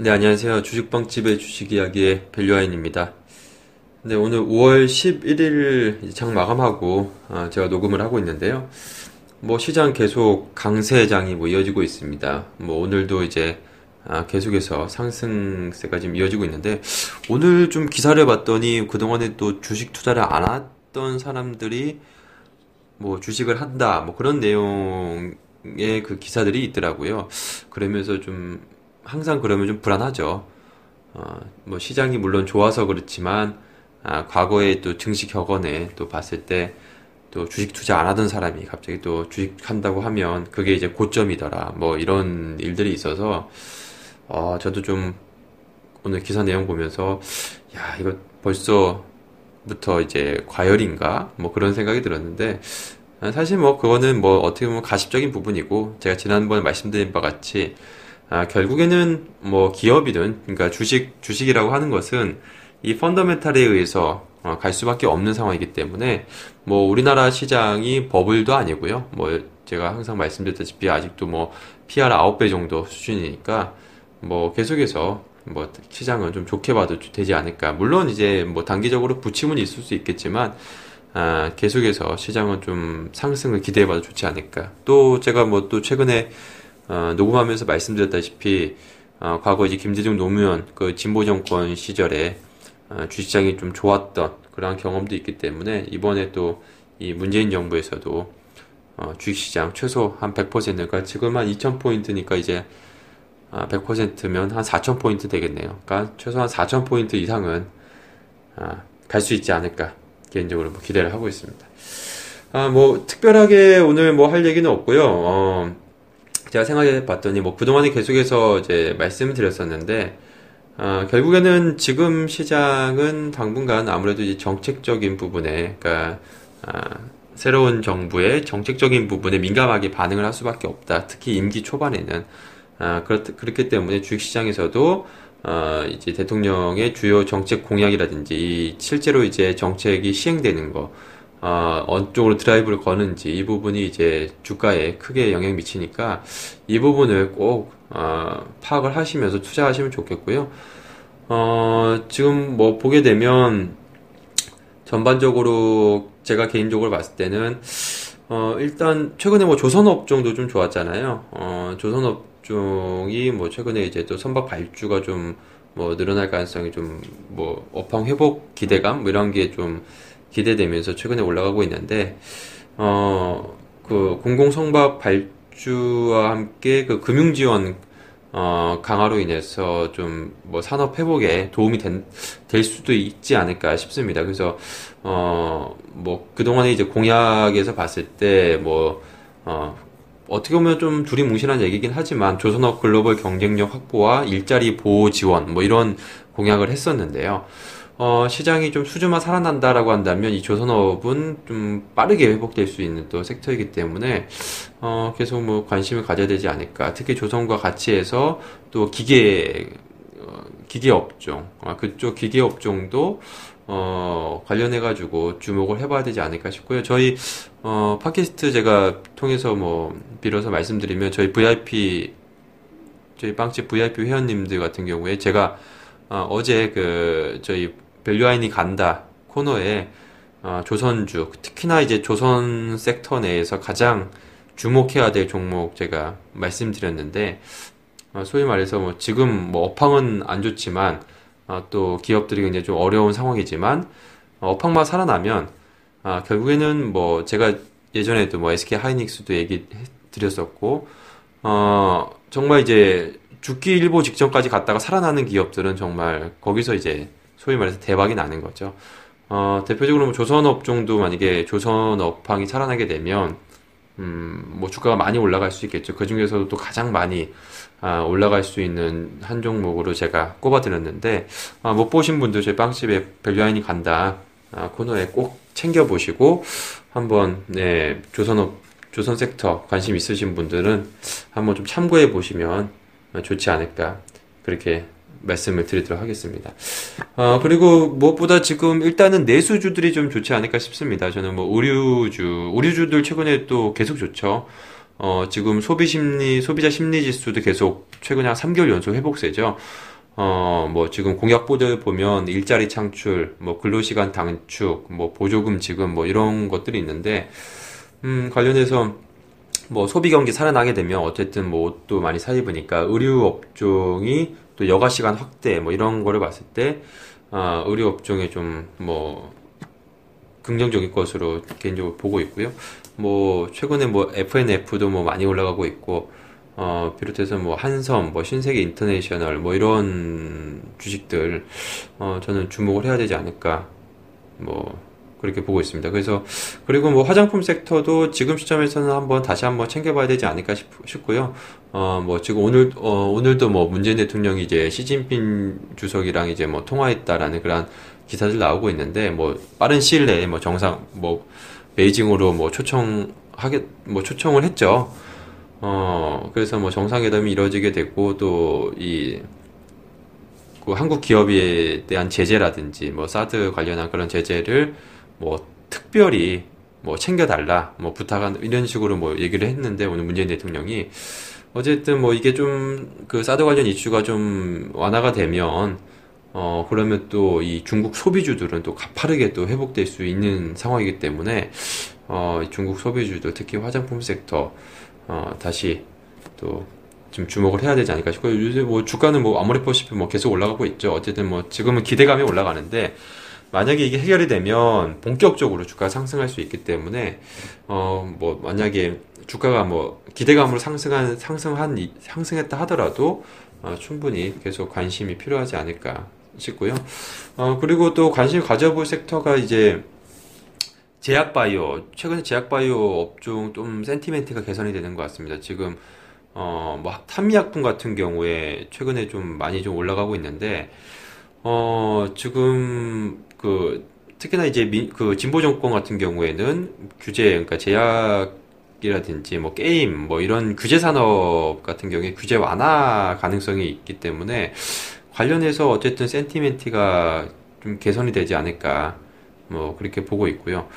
네, 안녕하세요. 주식방집의 주식 이야기의 밸류아인입니다. 네, 오늘 5월 11일 장 마감하고 어, 제가 녹음을 하고 있는데요. 뭐 시장 계속 강세장이 뭐 이어지고 있습니다. 뭐 오늘도 이제 아, 계속해서 상승세가 지금 이어지고 있는데 오늘 좀 기사를 봤더니 그동안에 또 주식 투자를 안 했던 사람들이 뭐 주식을 한다 뭐 그런 내용의 그 기사들이 있더라고요. 그러면서 좀 항상 그러면 좀 불안하죠. 어, 뭐 시장이 물론 좋아서 그렇지만 아, 과거에 또 증시 격언에 또 봤을 때 또 주식 투자 안 하던 사람이 갑자기 또 주식 한다고 하면 그게 이제 고점이더라. 뭐 이런 일들이 있어서 어, 저도 좀 오늘 기사 내용 보면서 야 이거 벌써부터 이제 과열인가 뭐 그런 생각이 들었는데 사실 뭐 그거는 뭐 어떻게 보면 가십적인 부분이고 제가 지난번에 말씀드린 바 같이 아, 결국에는 뭐 기업이든 그러니까 주식 주식이라고 하는 것은 이 펀더멘탈에 의해서 어, 갈 수밖에 없는 상황이기 때문에 뭐 우리나라 시장이 버블도 아니고요. 뭐 제가 항상 말씀드렸다시피 아직도 뭐 PR 9배 정도 수준이니까 뭐 계속해서 뭐 시장은 좀 좋게 봐도 되지 않을까. 물론 이제 뭐 단기적으로 부침은 있을 수 있겠지만 아, 계속해서 시장은 좀 상승을 기대해봐도 좋지 않을까. 또 제가 뭐 또 최근에 어, 녹음하면서 말씀드렸다시피 어, 과거 이제 김대중 노무현 그 진보 정권 시절에 어, 주식시장이 좀 좋았던 그러한 경험도 있기 때문에 이번에 또 이 문재인 정부에서도 어, 주식시장 최소 한 100%, 그러니까 지금 한 2,000포인트니까 이제 아, 100%면 한 4,000포인트 되겠네요. 그러니까 최소한 4,000포인트 이상은 아, 갈 수 있지 않을까 개인적으로 뭐 기대를 하고 있습니다. 아, 뭐 특별하게 오늘 뭐 할 얘기는 없고요. 어, 제가 생각해 봤더니 뭐 그동안에 계속해서 이제 말씀을 드렸었는데 어, 결국에는 지금 시장은 당분간 아무래도 이제 정책적인 부분에 그러니까 어, 새로운 정부의 정책적인 부분에 민감하게 반응을 할 수밖에 없다. 특히 임기 초반에는 아, 그렇, 그렇기 때문에 주식 시장에서도 어, 이제 대통령의 주요 정책 공약이라든지 실제로 이제 정책이 시행되는 거 어, 어느 쪽으로 드라이브를 거는지 이 부분이 이제 주가에 크게 영향 미치니까 이 부분을 꼭 어, 파악을 하시면서 투자하시면 좋겠고요. 어, 지금 뭐 보게 되면 전반적으로 제가 개인적으로 봤을 때는 어, 일단 최근에 뭐 조선업종도 좀 좋았잖아요. 어, 조선업종이 뭐 최근에 이제 또 선박 발주가 좀 뭐 늘어날 가능성이 좀 뭐 업황 회복 기대감 뭐 이런 게좀 기대되면서 최근에 올라가고 있는데 어 그 공공 성박 발주와 함께 그 금융 지원 어 강화로 인해서 좀 뭐 산업 회복에 도움이 된, 될 수도 있지 않을까 싶습니다. 그래서 어 뭐 그동안에 이제 공약에서 봤을 때뭐 어 어떻게 보면 좀 둘이 뭉실한 얘기긴 하지만 조선업 글로벌 경쟁력 확보와 일자리 보호 지원 뭐 이런 공약을 했었는데요. 어, 시장이 좀 수주만 살아난다라고 한다면 이 조선업은 좀 빠르게 회복될 수 있는 또 섹터이기 때문에 어, 계속 뭐 관심을 가져야 되지 않을까. 특히 조선과 같이 해서 또 기계 어, 기계 업종, 아, 그쪽 기계 업종도 어, 관련해 가지고 주목을 해봐야 되지 않을까 싶고요. 저희, 어, 팟캐스트 제가 통해서 뭐, 빌어서 말씀드리면 저희 VIP, 저희 빵집 VIP 회원님들 같은 경우에 제가, 어, 제그 저희 밸류아인이 간다. 코너에 어, 조선주 특히나 이제 조선 섹터 내에서 가장 주목해야 될 종목 제가 말씀드렸는데 어, 소위 말해서 뭐 지금 뭐 업황은 안 좋지만 어, 또 기업들이 굉장히 좀 어려운 상황이지만 어, 업황만 살아나면 아, 결국에는 뭐 제가 예전에도 뭐 SK 하이닉스도 얘기 드렸었고 어, 정말 이제 죽기 일보 직전까지 갔다가 살아나는 기업들은 정말 거기서 이제 소위 말해서 대박이 나는 거죠. 어, 대표적으로 뭐 조선업종도 만약에 조선업황이 살아나게 되면 음, 뭐 주가가 많이 올라갈 수 있겠죠. 그 중에서도 또 가장 많이 아, 올라갈 수 있는 한 종목으로 제가 꼽아드렸는데 아, 못 보신 분들 저희 빵집에 밸류아인이 간다 아, 코너에 꼭 챙겨 보시고 한번 네, 조선업 조선 섹터 관심 있으신 분들은 한번 좀 참고해 보시면 좋지 않을까 그렇게 말씀을 드리도록 하겠습니다. 어, 그리고 무엇보다 지금 일단은 내수주들이 좀 좋지 않을까 싶습니다. 저는 뭐 의류주, 의류주들 최근에 또 계속 좋죠. 어, 지금 소비 심리, 소비자 심리 지수도 계속 최근 한 3개월 연속 회복세죠. 어, 뭐 지금 공약 보드 보면 일자리 창출, 뭐 근로시간 단축, 뭐 보조금 지급 뭐 이런 것들이 있는데, 음, 관련해서 뭐 소비 경기 살아나게 되면 어쨌든 뭐 옷도 많이 사 입으니까 의류 업종이 또 여가 시간 확대 뭐 이런 거를 봤을 때, 아, 의류 업종에 좀 뭐 긍정적인 것으로 개인적으로 보고 있고요. 뭐 최근에 뭐 FNF도 뭐 많이 올라가고 있고, 어, 비롯해서 뭐 한섬, 뭐 신세계 인터내셔널, 뭐 이런 주식들, 어, 저는 주목을 해야 되지 않을까, 뭐, 그렇게 보고 있습니다. 그래서, 그리고 뭐 화장품 섹터도 지금 시점에서는 한번 다시 한번 챙겨봐야 되지 않을까 싶, 싶고요. 어, 뭐 지금 오늘, 어, 오늘도 뭐 문재인 대통령이 이제 시진핑 주석이랑 이제 뭐 통화했다라는 그런 기사들 나오고 있는데, 뭐 빠른 시일 내에 뭐 정상, 뭐 베이징으로 뭐 초청하게, 뭐 초청을 했죠. 어, 그래서 뭐 정상회담이 이루어지게 됐고, 또, 이, 그 한국 기업에 대한 제재라든지, 뭐, 사드 관련한 그런 제재를 뭐, 특별히 뭐, 챙겨달라, 뭐, 부탁한, 이런 식으로 뭐, 얘기를 했는데, 오늘 문재인 대통령이, 어쨌든 뭐, 이게 좀, 그 사드 관련 이슈가 좀 완화가 되면, 어, 그러면 또 이 중국 소비주들은 또 가파르게 또 회복될 수 있는 상황이기 때문에, 어, 중국 소비주들, 특히 화장품 섹터, 어, 다시 또 좀 주목을 해야 되지 않을까 싶고요. 요새 뭐 주가는 뭐 아무리 보시피 뭐 계속 올라가고 있죠. 어쨌든 뭐 지금은 기대감이 올라가는데 만약에 이게 해결이 되면 본격적으로 주가가 상승할 수 있기 때문에 어 뭐 만약에 주가가 뭐 기대감으로 상승한 상승한 상승했다 하더라도 어, 충분히 계속 관심이 필요하지 않을까 싶고요. 어 그리고 또 관심 가져볼 섹터가 이제 제약바이오, 최근에 제약바이오 업종 좀 센티멘트가 개선이 되는 것 같습니다. 지금, 어, 뭐, 탄미약품 같은 경우에 최근에 좀 많이 좀 올라가고 있는데, 어, 지금, 그, 특히나 이제 민, 그 진보 정권 같은 경우에는 규제, 그러니까 제약이라든지 뭐 게임, 뭐 이런 규제 산업 같은 경우에 규제 완화 가능성이 있기 때문에 관련해서 어쨌든 센티멘트가 좀 개선이 되지 않을까. 뭐 그렇게 보고 있고요.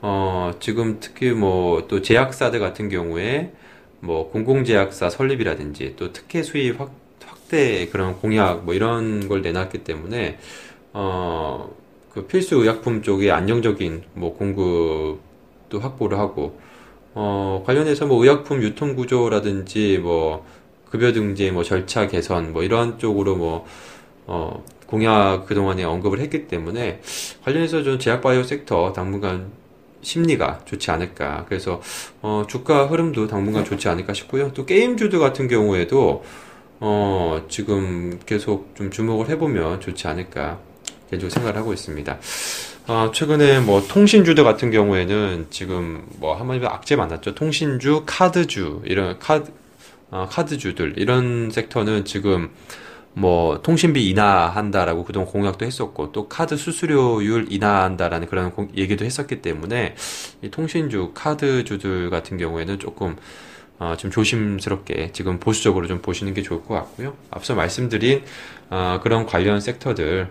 어, 지금 특히 뭐 또 제약사들 같은 경우에 뭐 공공제약사 설립이라든지 또 특혜 수입 확, 확대 그런 공약 뭐 이런 걸 내놨기 때문에 어, 그 필수 의약품 쪽에 안정적인 뭐 공급도 확보를 하고 어, 관련해서 뭐 의약품 유통 구조라든지 뭐 급여 등재 뭐 절차 개선 뭐 이런 쪽으로 뭐 어, 공약 그동안에 언급을 했기 때문에 관련해서 좀 제약바이오 섹터 당분간 심리가 좋지 않을까. 그래서 어, 주가 흐름도 당분간 좋지 않을까 싶고요. 또 게임주들 같은 경우에도 어, 지금 계속 좀 주목을 해보면 좋지 않을까. 개인적으로 생각을 하고 있습니다. 어, 최근에 뭐 통신주들 같은 경우에는 지금 뭐 한마디로 악재 많았죠. 통신주, 카드주 이런 카드 어, 카드주들 이런 섹터는 지금 뭐 통신비 인하한다라고 그동안 공약도 했었고 또 카드 수수료율 인하한다라는 그런 얘기도 했었기 때문에 이 통신주 카드주들 같은 경우에는 조금 어, 좀 조심스럽게 지금 보수적으로 좀 보시는 게 좋을 것 같고요. 앞서 말씀드린 어, 그런 관련 sector들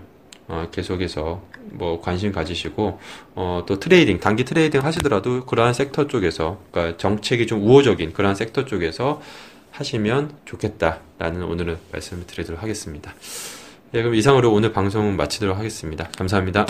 어, 계속해서 뭐 관심 가지시고 어, 또 trading 단기 trading 하시더라도 그러한 섹터 쪽에서 그러니까 정책이 좀 우호적인 그러한 섹터 쪽에서 하시면 좋겠다라는 오늘은 말씀을 드리도록 하겠습니다. 예, 그럼 이상으로 오늘 방송 마치도록 하겠습니다. 감사합니다.